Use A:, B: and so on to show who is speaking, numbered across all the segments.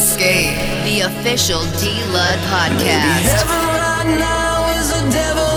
A: escape. The official D Lud podcast.
B: Heaven right now is a devil.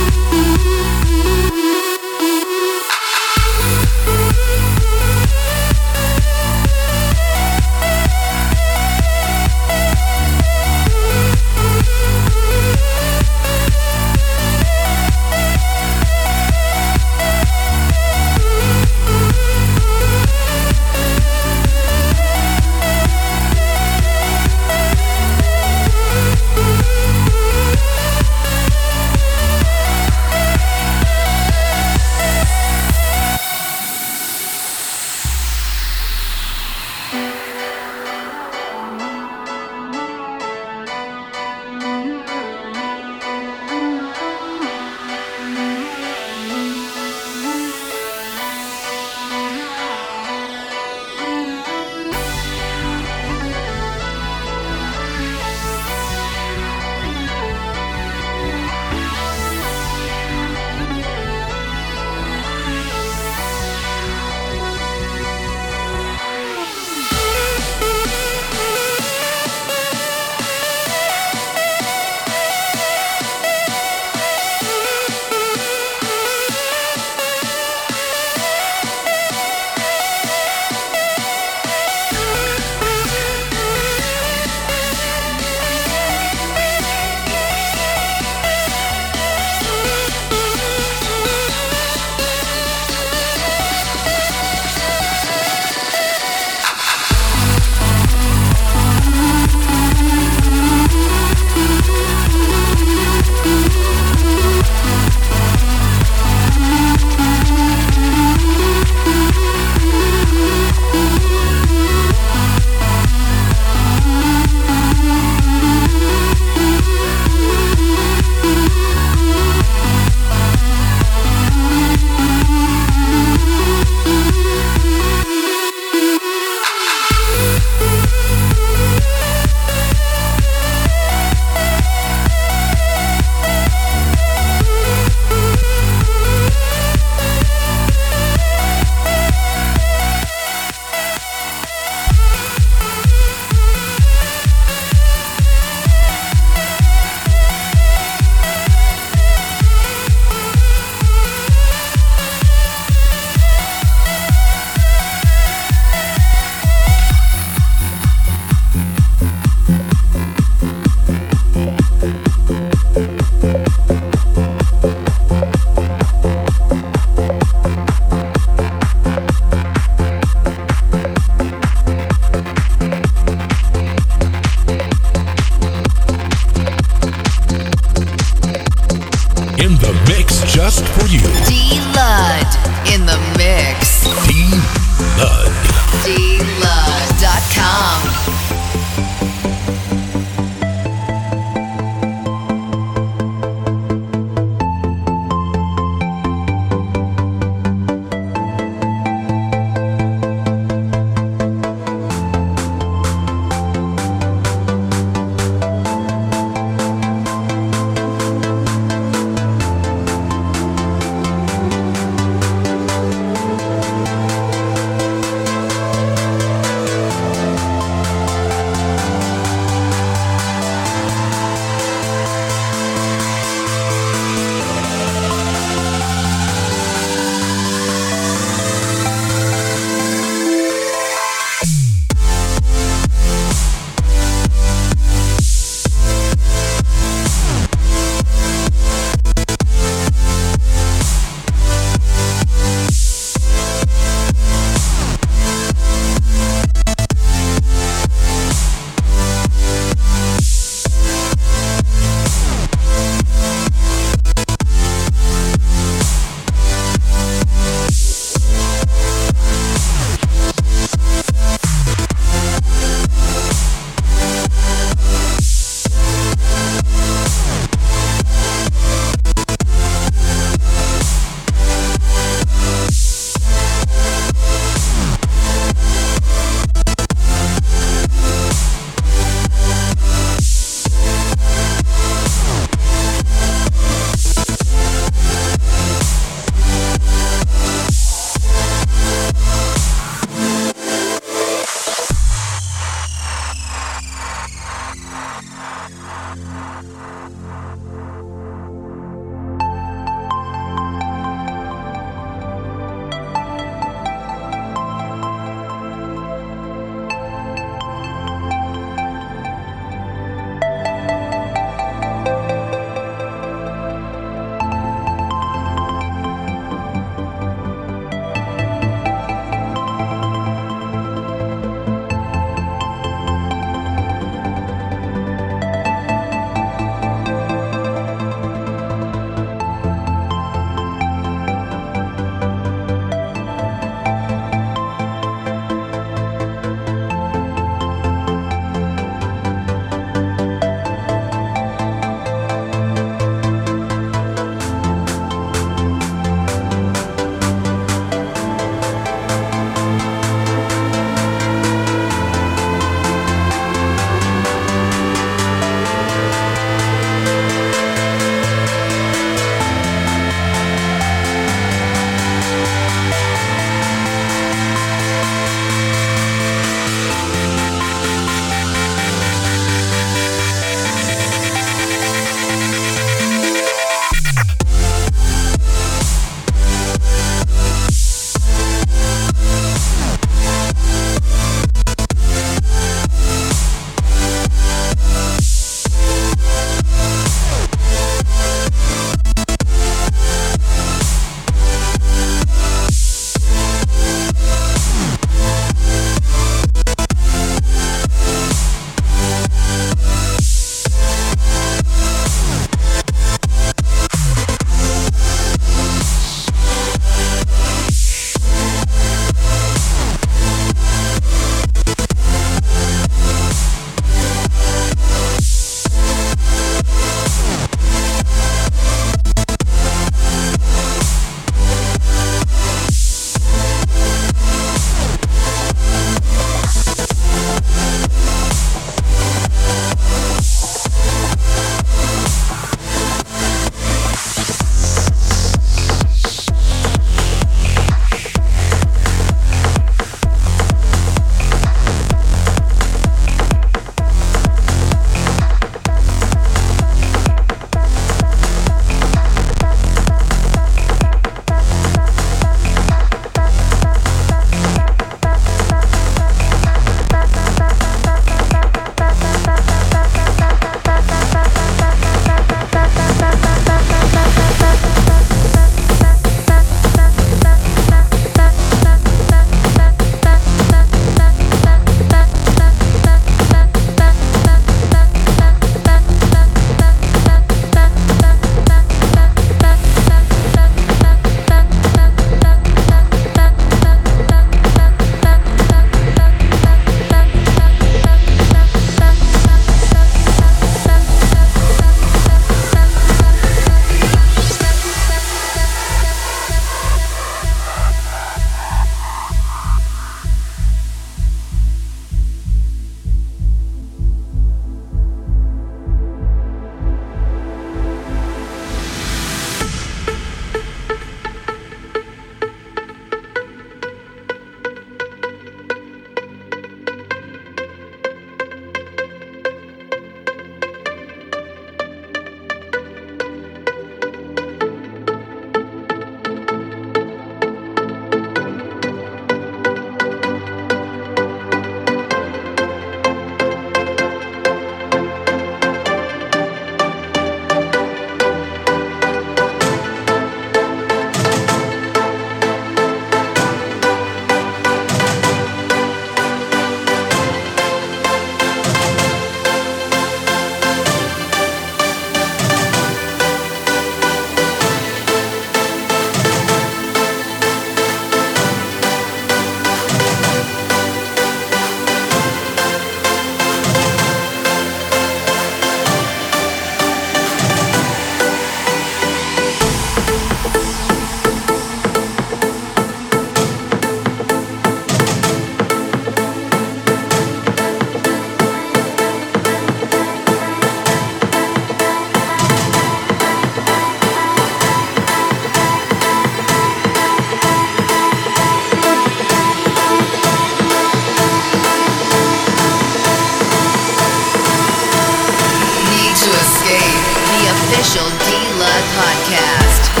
A: official
C: D-Lud
D: podcast.